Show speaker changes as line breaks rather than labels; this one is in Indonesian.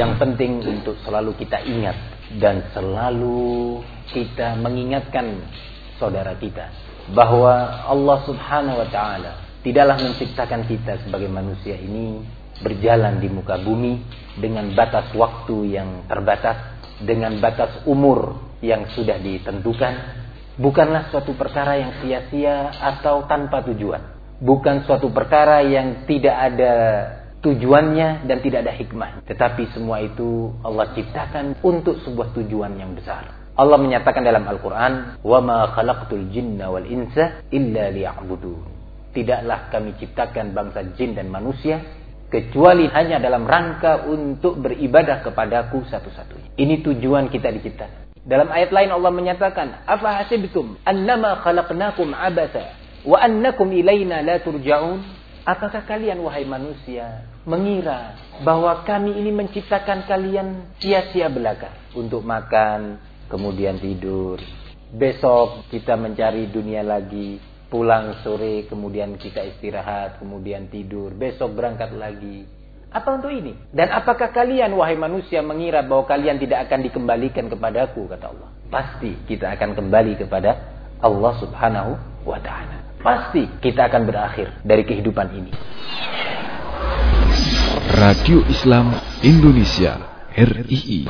Yang penting untuk selalu kita ingat dan selalu kita mengingatkan saudara kita bahwa Allah Subhanahu wa taala tidaklah menciptakan kita sebagai manusia ini berjalan di muka bumi dengan batas waktu yang terbatas, dengan batas umur yang sudah ditentukan. Bukanlah suatu perkara yang sia-sia atau tanpa tujuan. Bukan suatu perkara yang tidak ada tujuannya dan tidak ada hikmah. Tetapi semua itu Allah ciptakan untuk sebuah tujuan yang besar. Allah menyatakan dalam Al-Quran, وَمَا خَلَقْتُ الْجِنَّ وَالْإِنسَ إِلَّا لِيَعْبُدُونَ Tidaklah kami ciptakan bangsa jin dan manusia, kecuali hanya dalam rangka untuk beribadah kepadaku satu-satunya. Ini tujuan kita diciptakan. Dalam ayat lain Allah menyatakan, "Afa hasibtum annama khalaqnakum abasa wa annakum ilaina la turja'un?" Apakah kalian wahai manusia mengira bahwa kami ini menciptakan kalian sia-sia belaka untuk makan, kemudian tidur. Besok kita mencari dunia lagi, pulang sore, kemudian kita istirahat, kemudian tidur. Besok berangkat lagi. Apa untuk ini? Dan apakah kalian, wahai manusia, mengira bahwa kalian tidak akan dikembalikan kepadaku, kata Allah. Pasti kita akan kembali kepada Allah subhanahu wa ta'ala. Pasti kita akan berakhir dari kehidupan ini.
Radio Islam Indonesia, RII